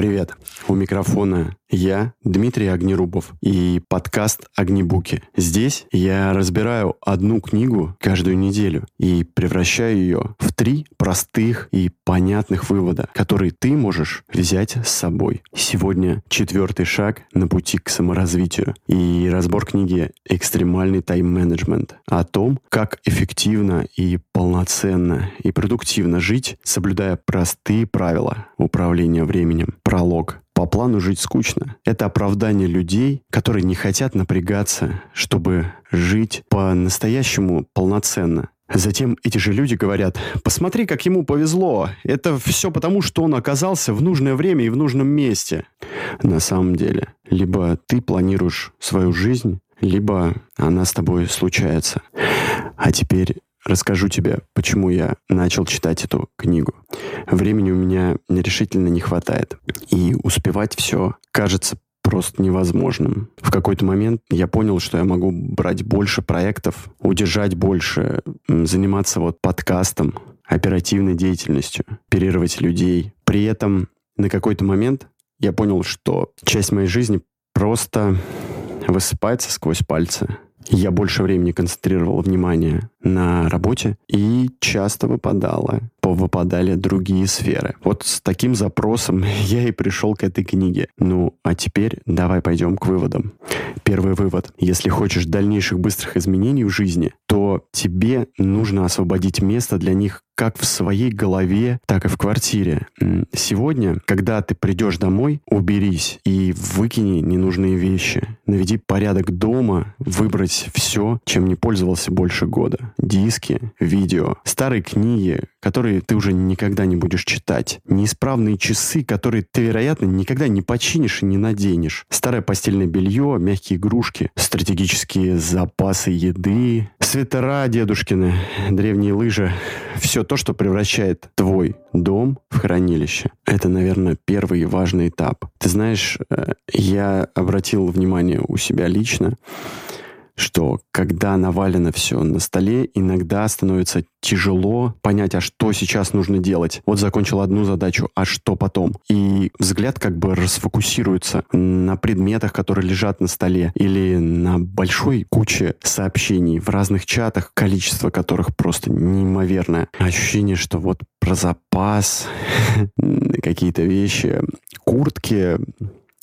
Привет! У микрофона я, Дмитрий Огнерубов, и подкаст «Огнебуки». Здесь я разбираю одну книгу каждую неделю и превращаю ее в три простых и понятных вывода, которые ты можешь взять с собой. Сегодня четвертый шаг на пути к саморазвитию и разбор книги «Экстремальный тайм-менеджмент» о том, как эффективно и полноценно и продуктивно жить, соблюдая простые правила управления временем. Пролог по плану жить скучно. Это оправдание людей, которые не хотят напрягаться, чтобы жить по-настоящему полноценно. Затем эти же люди говорят, посмотри, как ему повезло. Это все потому, что он оказался в нужное время и в нужном месте. На самом деле, либо ты планируешь свою жизнь, либо она с тобой случается. А теперь расскажу тебе, почему я начал читать эту книгу. Времени у меня решительно не хватает. И успевать все кажется просто невозможным. В какой-то момент я понял, что я могу брать больше проектов, удержать больше, заниматься вот подкастом, оперативной деятельностью, оперировать людей. При этом на какой-то момент я понял, что часть моей жизни просто высыпается сквозь пальцы. Я больше времени концентрировал внимание на работе и часто выпадало, выпадали другие сферы. Вот с таким запросом я и пришел к этой книге. Ну, а теперь давай пойдем к выводам. Первый вывод. Если хочешь дальнейших быстрых изменений в жизни, то тебе нужно освободить место для них как в своей голове, так и в квартире. Сегодня, когда ты придешь домой, уберись и выкини ненужные вещи. Наведи порядок дома, выбрать все, чем не пользовался больше года диски, видео, старые книги, которые ты уже никогда не будешь читать, неисправные часы, которые ты, вероятно, никогда не починишь и не наденешь, старое постельное белье, мягкие игрушки, стратегические запасы еды, свитера дедушкины, древние лыжи, все то, что превращает твой дом в хранилище. Это, наверное, первый важный этап. Ты знаешь, э, я обратил внимание у себя лично, что когда навалено все на столе, иногда становится тяжело понять, а что сейчас нужно делать. Вот закончил одну задачу, а что потом? И взгляд как бы расфокусируется на предметах, которые лежат на столе, или на большой куче сообщений в разных чатах, количество которых просто неимоверное. Ощущение, что вот про запас, какие-то вещи, куртки,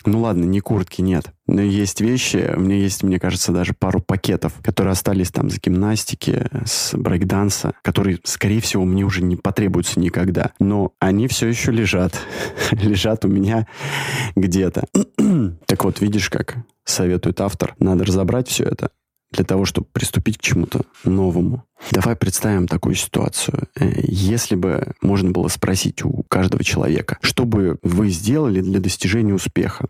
ну ладно, не куртки, нет. Но есть вещи, у меня есть, мне кажется, даже пару пакетов, которые остались там с гимнастики, с брейкданса, которые, скорее всего, мне уже не потребуются никогда. Но они все еще лежат. лежат у меня где-то. так вот, видишь, как советует автор, надо разобрать все это для того, чтобы приступить к чему-то новому. Давай представим такую ситуацию. Э, если бы можно было спросить у каждого человека, что бы вы сделали для достижения успеха,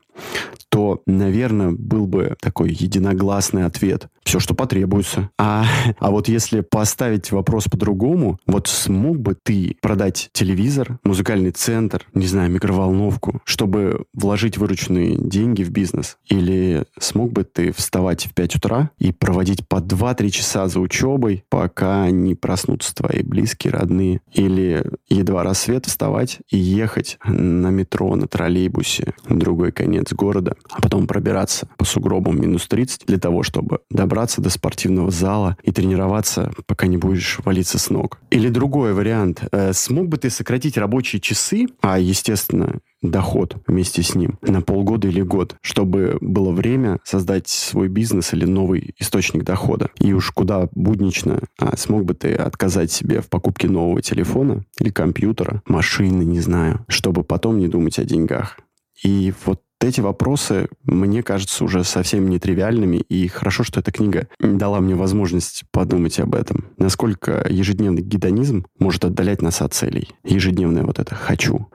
то, наверное, был бы такой единогласный ответ. Все, что потребуется. А, а вот если поставить вопрос по-другому, вот смог бы ты продать телевизор, музыкальный центр, не знаю, микроволновку, чтобы вложить вырученные деньги в бизнес? Или смог бы ты вставать в 5 утра и проводить по 2-3 часа за учебой, пока пока не проснутся твои близкие, родные. Или едва рассвет вставать и ехать на метро, на троллейбусе в другой конец города, а потом пробираться по сугробам минус 30 для того, чтобы добраться до спортивного зала и тренироваться, пока не будешь валиться с ног. Или другой вариант. Э, смог бы ты сократить рабочие часы, а, естественно, доход вместе с ним на полгода или год, чтобы было время создать свой бизнес или новый источник дохода. И уж куда буднично а смог бы ты отказать себе в покупке нового телефона или компьютера, машины, не знаю, чтобы потом не думать о деньгах. И вот эти вопросы, мне кажется, уже совсем нетривиальными, и хорошо, что эта книга дала мне возможность подумать об этом. Насколько ежедневный гедонизм может отдалять нас от целей. Ежедневное вот это «хочу».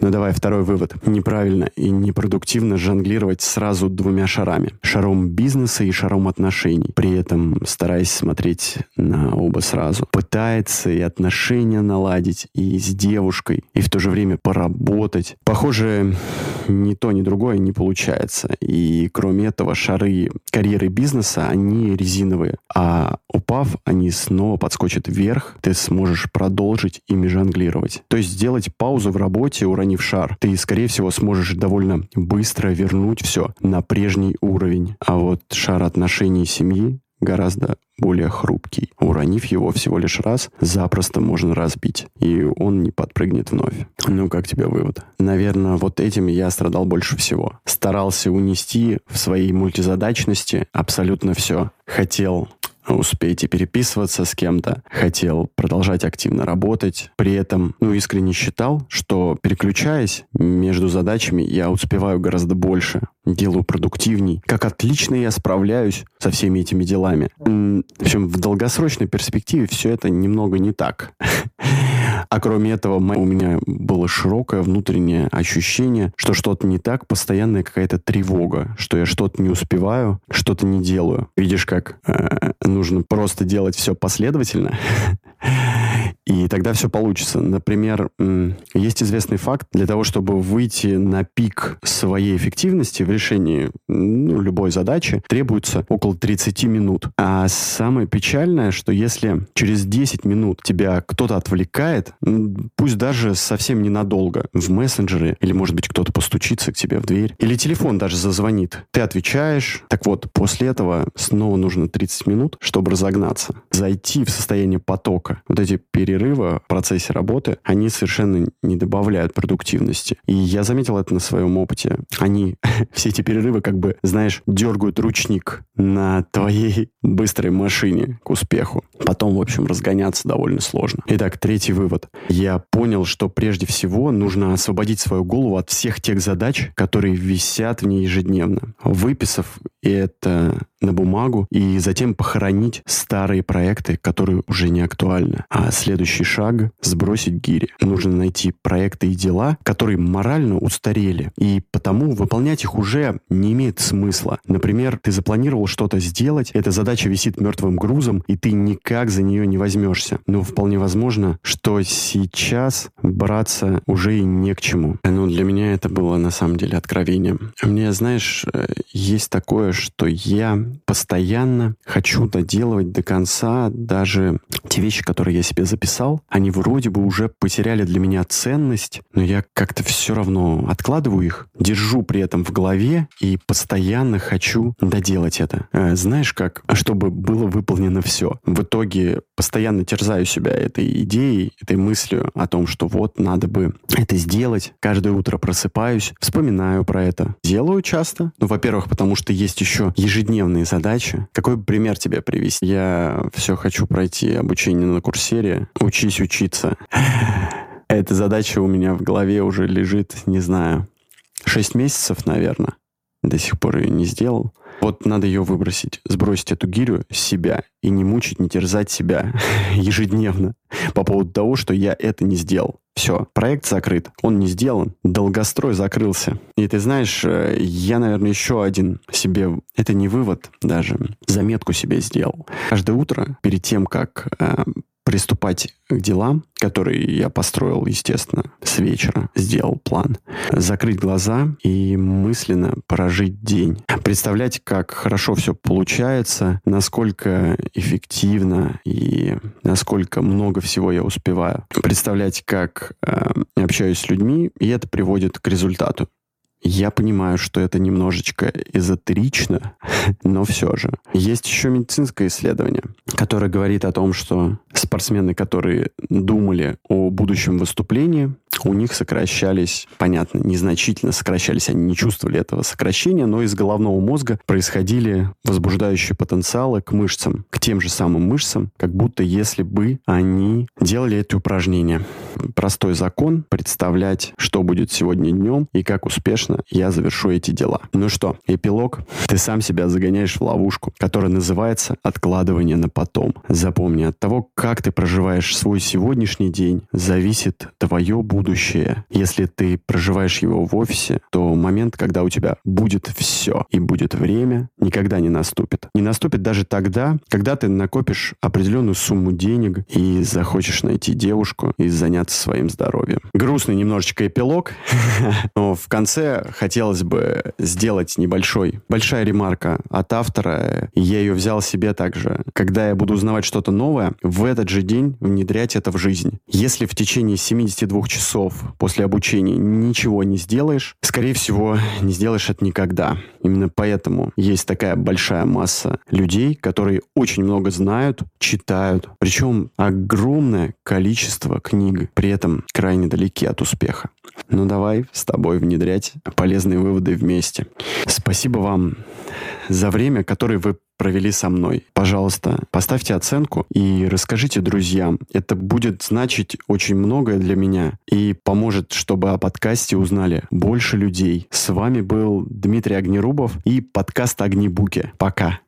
Ну давай второй вывод. Неправильно и непродуктивно жонглировать сразу двумя шарами. Шаром бизнеса и шаром отношений. При этом стараясь смотреть на оба сразу. Пытается и отношения наладить, и с девушкой, и в то же время поработать. Похоже, не то, ни другое не получается. И кроме этого, шары карьеры бизнеса, они резиновые. А упав, они снова подскочат вверх, ты сможешь продолжить ими жонглировать. То есть сделать паузу в работе, уронив шар, ты, скорее всего, сможешь довольно быстро вернуть все на прежний уровень. А вот шар отношений семьи гораздо более хрупкий. Уронив его всего лишь раз, запросто можно разбить, и он не подпрыгнет вновь. Ну, как тебе вывод? Наверное, вот этим я страдал больше всего. Старался унести в своей мультизадачности абсолютно все. Хотел успеть переписываться с кем-то, хотел продолжать активно работать. При этом, ну, искренне считал, что переключаясь между задачами, я успеваю гораздо больше, делаю продуктивней. Как отлично я справляюсь со всеми этими делами. В общем, в долгосрочной перспективе все это немного не так. А кроме этого, у меня было широкое внутреннее ощущение, что что-то не так, постоянная какая-то тревога, что я что-то не успеваю, что-то не делаю. Видишь, как э, нужно просто делать все последовательно, и тогда все получится. Например, есть известный факт, для того, чтобы выйти на пик своей эффективности в решении ну, любой задачи, требуется около 30 минут. А самое печальное, что если через 10 минут тебя кто-то отвлекает, пусть даже совсем ненадолго, в мессенджере, или, может быть, кто-то постучится к тебе в дверь, или телефон даже зазвонит, ты отвечаешь. Так вот, после этого снова нужно 30 минут, чтобы разогнаться, зайти в состояние потока. Вот эти перерывы в процессе работы, они совершенно не добавляют продуктивности. И я заметил это на своем опыте. Они, все эти перерывы, как бы, знаешь, дергают ручник на твоей быстрой машине к успеху. Потом, в общем, разгоняться довольно сложно. Итак, третий вывод. Я понял, что прежде всего нужно освободить свою голову от всех тех задач, которые висят в ней ежедневно. Выписав это на бумагу и затем похоронить старые проекты, которые уже не актуальны. А следующий шаг — сбросить гири. Нужно найти проекты и дела, которые морально устарели, и потому выполнять их уже не имеет смысла. Например, ты запланировал что-то сделать, эта задача висит мертвым грузом, и ты никак за нее не возьмешься. Но вполне возможно, что сейчас браться уже и не к чему. Ну, для меня это было на самом деле откровением. Мне, знаешь, э, есть такое, что я постоянно хочу доделывать до конца даже те вещи, которые я себе записал. Они вроде бы уже потеряли для меня ценность, но я как-то все равно откладываю их, держу при этом в голове и постоянно хочу доделать это. Э, знаешь как? Чтобы было выполнено все. В итоге постоянно терзаю себя этой идеей, этой мыслью о том, что вот надо бы это сделать. Каждое утро просыпаюсь, вспоминаю про это. Делаю часто. Ну, во-первых, потому что есть еще ежедневные задачи. Какой пример тебе привести? Я все хочу пройти обучение на курсере. Учись учиться. Эта задача у меня в голове уже лежит, не знаю, 6 месяцев, наверное. До сих пор ее не сделал. Вот надо ее выбросить, сбросить эту гирю с себя и не мучить, не терзать себя ежедневно по поводу того, что я это не сделал. Все, проект закрыт, он не сделан, долгострой закрылся. И ты знаешь, э, я, наверное, еще один себе, это не вывод даже, заметку себе сделал. Каждое утро, перед тем, как э, приступать к делам, которые я построил, естественно, с вечера, сделал план. Закрыть глаза и мысленно прожить день. Представлять, как хорошо все получается, насколько эффективно и насколько много всего я успеваю. Представлять, как э, общаюсь с людьми, и это приводит к результату. Я понимаю, что это немножечко эзотерично, но все же. Есть еще медицинское исследование, которое говорит о том, что спортсмены, которые думали о будущем выступлении, у них сокращались, понятно, незначительно сокращались, они не чувствовали этого сокращения, но из головного мозга происходили возбуждающие потенциалы к мышцам, к тем же самым мышцам, как будто если бы они делали это упражнение. Простой закон — представлять, что будет сегодня днем и как успешно, я завершу эти дела. Ну что, эпилог. Ты сам себя загоняешь в ловушку, которая называется откладывание на потом. Запомни, от того, как ты проживаешь свой сегодняшний день, зависит твое будущее будущее, если ты проживаешь его в офисе, то момент, когда у тебя будет все и будет время, никогда не наступит. Не наступит даже тогда, когда ты накопишь определенную сумму денег и захочешь найти девушку и заняться своим здоровьем. Грустный немножечко эпилог, но в конце хотелось бы сделать небольшой, большая ремарка от автора. Я ее взял себе также. Когда я буду узнавать что-то новое, в этот же день внедрять это в жизнь. Если в течение 72 часов после обучения ничего не сделаешь, скорее всего, не сделаешь это никогда. Именно поэтому есть такая большая масса людей, которые очень много знают, читают, причем огромное количество книг, при этом крайне далеки от успеха. Ну давай с тобой внедрять полезные выводы вместе. Спасибо вам за время, которое вы провели со мной. Пожалуйста, поставьте оценку и расскажите друзьям. Это будет значить очень многое для меня и поможет, чтобы о подкасте узнали больше людей. С вами был Дмитрий Огнерубов и подкаст «Огнебуки». Пока.